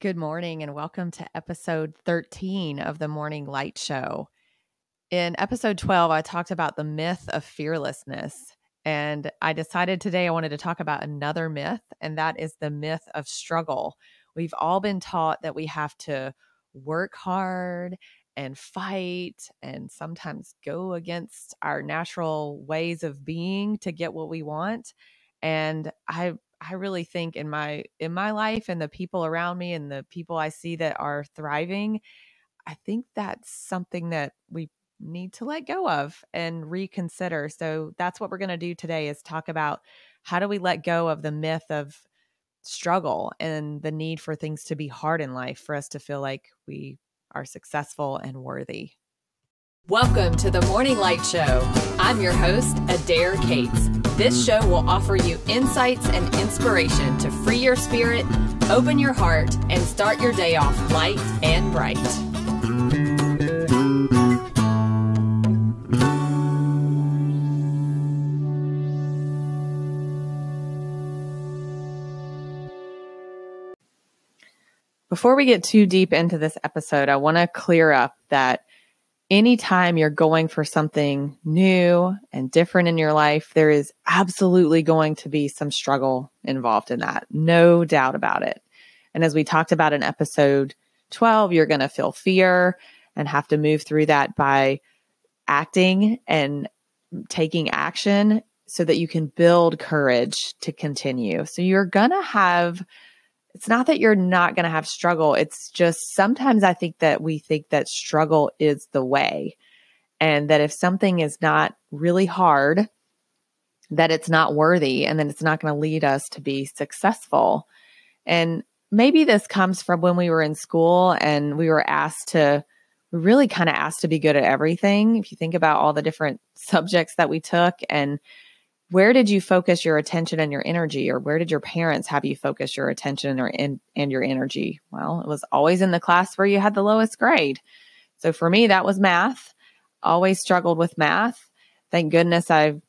Good morning, and welcome to episode 13 of the Morning Light Show. In episode 12, I talked about the myth of fearlessness. And I decided today I wanted to talk about another myth, and that is the myth of struggle. We've all been taught that we have to work hard and fight and sometimes go against our natural ways of being to get what we want. And I I really think in my in my life and the people around me and the people I see that are thriving, I think that's something that we need to let go of and reconsider. So that's what we're going to do today is talk about how do we let go of the myth of struggle and the need for things to be hard in life for us to feel like we are successful and worthy. Welcome to the Morning Light Show. I'm your host, Adair Cates. This show will offer you insights and inspiration to free your spirit, open your heart, and start your day off light and bright. Before we get too deep into this episode, I want to clear up that anytime you're going for something new and different in your life, there is absolutely going to be some struggle involved in that. No doubt about it. And as we talked about in episode 12, you're going to feel fear and have to move through that by acting and taking action so that you can build courage to continue. So you're going to have it's not that you're not going to have struggle. It's just sometimes I think that we think that struggle is the way. And that if something is not really hard, that it's not worthy and then it's not going to lead us to be successful. And maybe this comes from when we were in school and we were asked to, really kind of asked to be good at everything. If you think about all the different subjects that we took and where did you focus your attention and your energy or where did your parents have you focus your attention or in, and your energy? Well it was always in the class where you had the lowest grade. So for me that was math. Always struggled with math. Thank goodness i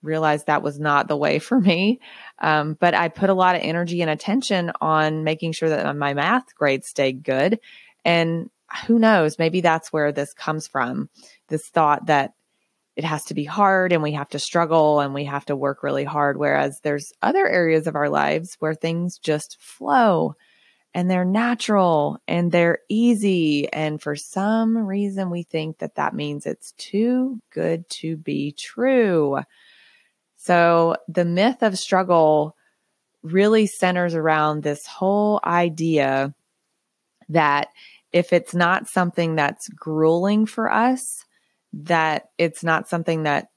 realized that was not the way for me. Um, but i put a lot of energy and attention on making sure that my math grades stayed good. And who knows maybe that's where this comes from this thought that it has to be hard and we have to struggle and we have to work really hard. Whereas there's other areas of our lives where things just flow and they're natural and they're easy. And for some reason, we think that that means it's too good to be true. So the myth of struggle really centers around this whole idea that if it's not something that's grueling for us, that it's not something that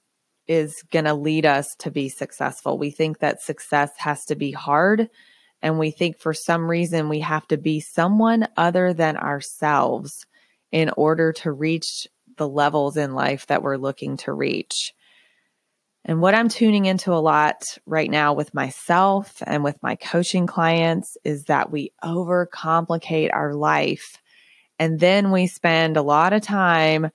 is going to lead us to be successful. We think that success has to be hard. And we think for some reason we have to be someone other than ourselves in order to reach the levels in life that we're looking to reach. And what I'm tuning into a lot right now with myself and with my coaching clients is that we overcomplicate our life. And then we spend a lot of time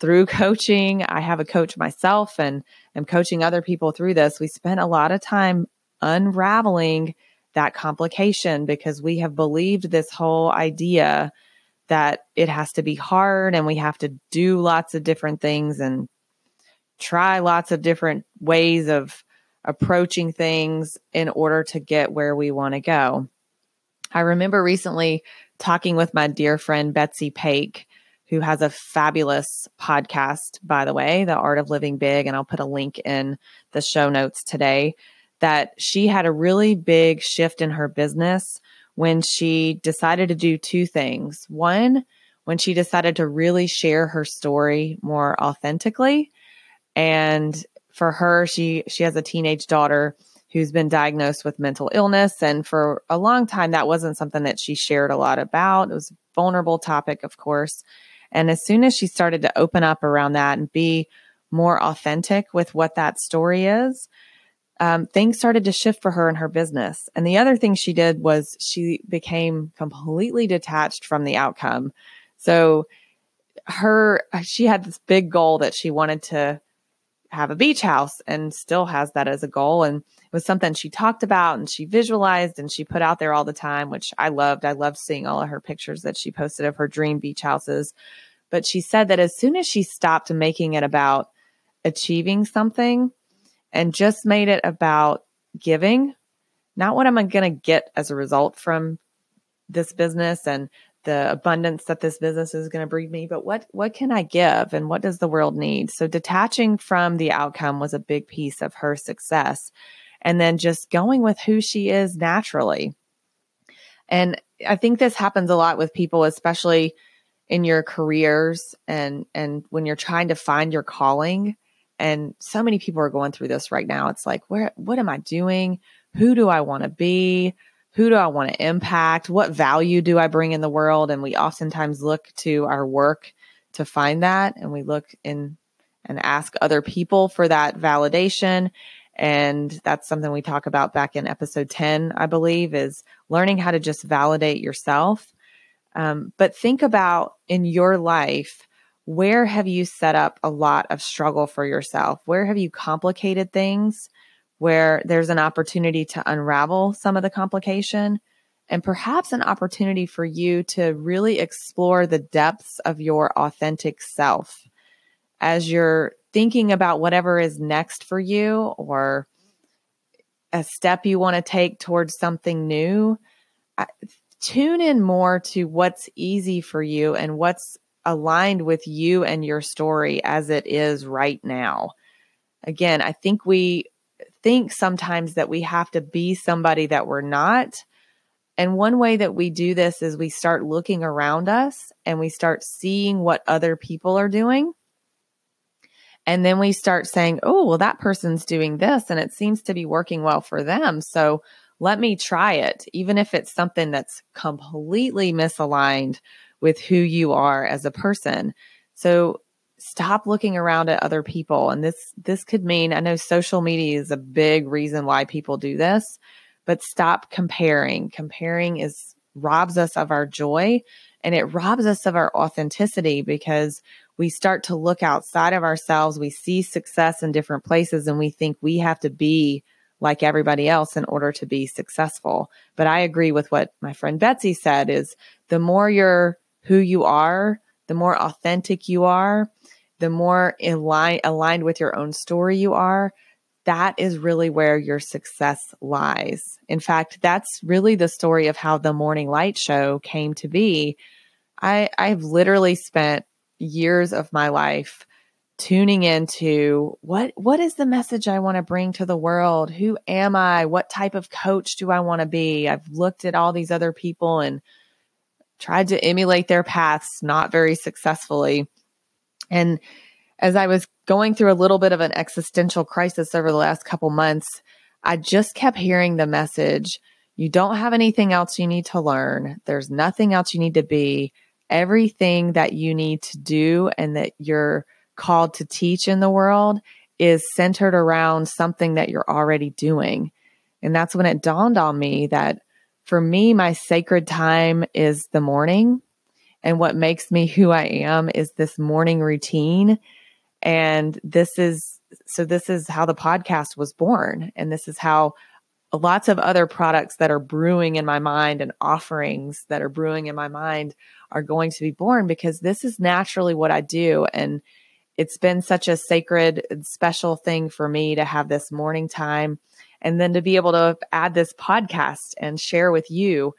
through coaching, I have a coach myself and am coaching other people through this. We spent a lot of time unraveling that complication because we have believed this whole idea that it has to be hard and we have to do lots of different things and try lots of different ways of approaching things in order to get where we want to go. I remember recently talking with my dear friend Betsy Pake who has a fabulous podcast, by the way, The Art of Living Big. And I'll put a link in the show notes today. That she had a really big shift in her business when she decided to do two things. One, when she decided to really share her story more authentically. And for her, she she has a teenage daughter who's been diagnosed with mental illness. And for a long time, that wasn't something that she shared a lot about. It was a vulnerable topic, of course. And as soon as she started to open up around that and be more authentic with what that story is, um, things started to shift for her in her business. And the other thing she did was she became completely detached from the outcome. So her, she had this big goal that she wanted to have a beach house and still has that as a goal. And it was something she talked about and she visualized and she put out there all the time, which I loved. I loved seeing all of her pictures that she posted of her dream beach houses. But she said that as soon as she stopped making it about achieving something and just made it about giving, not what am I going to get as a result from this business and the abundance that this business is going to bring me, but what what can I give and what does the world need? So detaching from the outcome was a big piece of her success. And then just going with who she is naturally. And I think this happens a lot with people especially in your careers and and when you're trying to find your calling and so many people are going through this right now. It's like where what am I doing? Who do I want to be? Who do I want to impact? What value do I bring in the world? And we oftentimes look to our work to find that. And we look in and ask other people for that validation. And that's something we talk about back in episode 10, I believe, is learning how to just validate yourself. Um, but think about in your life, where have you set up a lot of struggle for yourself? Where have you complicated things? Where there's an opportunity to unravel some of the complication and perhaps an opportunity for you to really explore the depths of your authentic self as you're thinking about whatever is next for you or a step you want to take towards something new. Tune in more to what's easy for you and what's aligned with you and your story as it is right now. Again, I think we think sometimes that we have to be somebody that we're not. And one way that we do this is we start looking around us and we start seeing what other people are doing. And then we start saying, oh, well, that person's doing this and it seems to be working well for them. So let me try it, even if it's something that's completely misaligned with who you are as a person. So stop looking around at other people. And this this could mean i know social media is a big reason why people do this but stop comparing. Comparing is robs us of our joy and it robs us of our authenticity because we start to look outside of ourselves. We see success in different places and we think we have to be like everybody else in order to be successful. But i agree with what my friend betsy said is the more you're who you are the more authentic you are, the more align, aligned with your own story you are, that is really where your success lies. In fact, that's really the story of how the Morning Light Show came to be. I, I've literally spent years of my life tuning into what what is the message I want to bring to the world? Who am I? What type of coach do I want to be? I've looked at all these other people and tried to emulate their paths, not very successfully. And as I was going through a little bit of an existential crisis over the last couple months, I just kept hearing the message you don't have anything else you need to learn. There's nothing else you need to be. Everything that you need to do and that you're called to teach in the world is centered around something that you're already doing. And that's when it dawned on me that for me, my sacred time is the morning. And what makes me who I am is this morning routine. And this is so, this is how the podcast was born. And this is how lots of other products that are brewing in my mind and offerings that are brewing in my mind are going to be born because this is naturally what I do. And it's been such a sacred special thing for me to have this morning time and then to be able to add this podcast and share with you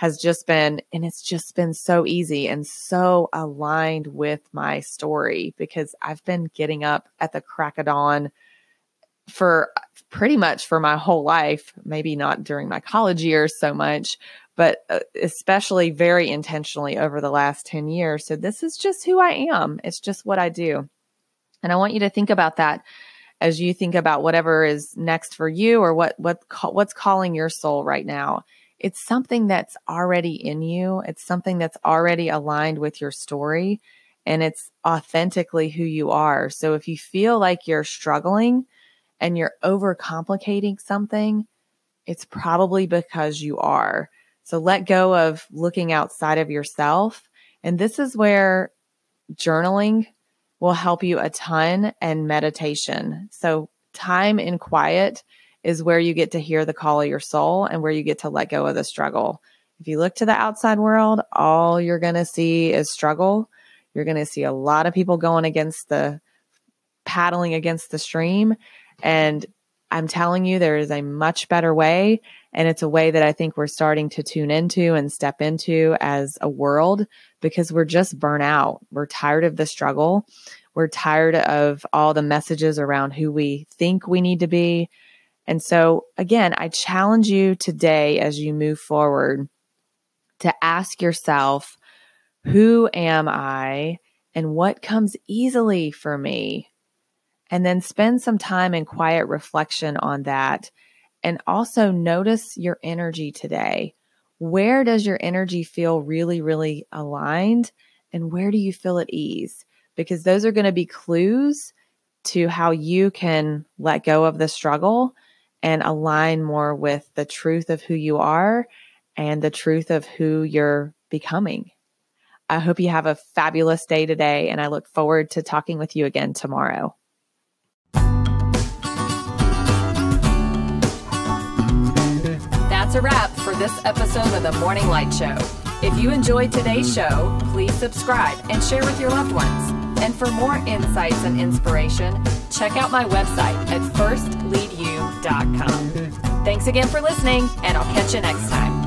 has just been, and it's just been so easy and so aligned with my story because I've been getting up at the crack of dawn for pretty much for my whole life, maybe not during my college years so much, but uh, especially very intentionally over the last 10 years. So this is just who I am. It's just what I do. And I want you to think about that as you think about whatever is next for you or what what what's calling your soul right now it's something that's already in you. It's something that's already aligned with your story and it's authentically who you are. So if you feel like you're struggling and you're overcomplicating something it's probably because you are. So let go of looking outside of yourself. And this is where journaling will help you a ton and meditation. So, time in quiet is where you get to hear the call of your soul and where you get to let go of the struggle. If you look to the outside world, all you're going to see is struggle. You're going to see a lot of people going against the paddling against the stream. And I'm telling you, there is a much better way. And it's a way that I think we're starting to tune into and step into as a world because we're just burnt out. We're tired of the struggle. We're tired of all the messages around who we think we need to be. And so, again, I challenge you today as you move forward to ask yourself, who am I and what comes easily for me? And then spend some time in quiet reflection on that. And also notice your energy today. Where does your energy feel really, really aligned? And where do you feel at ease? Because those are going to be clues to how you can let go of the struggle and align more with the truth of who you are and the truth of who you're becoming. I hope you have a fabulous day today, and I look forward to talking with you again tomorrow. That's a wrap for this episode of the Morning Light Show. If you enjoyed today's show, please subscribe and share with your loved ones. And for more insights and inspiration, check out my website at firstleadyou.com. Thanks again for listening, and I'll catch you next time.